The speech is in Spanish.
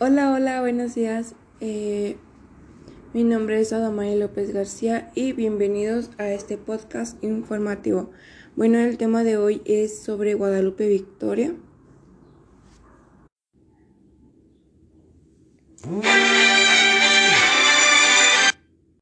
Hola, hola, buenos días. Eh, mi nombre es Adamari López García y bienvenidos a este podcast informativo. Bueno, el tema de hoy es sobre Guadalupe Victoria.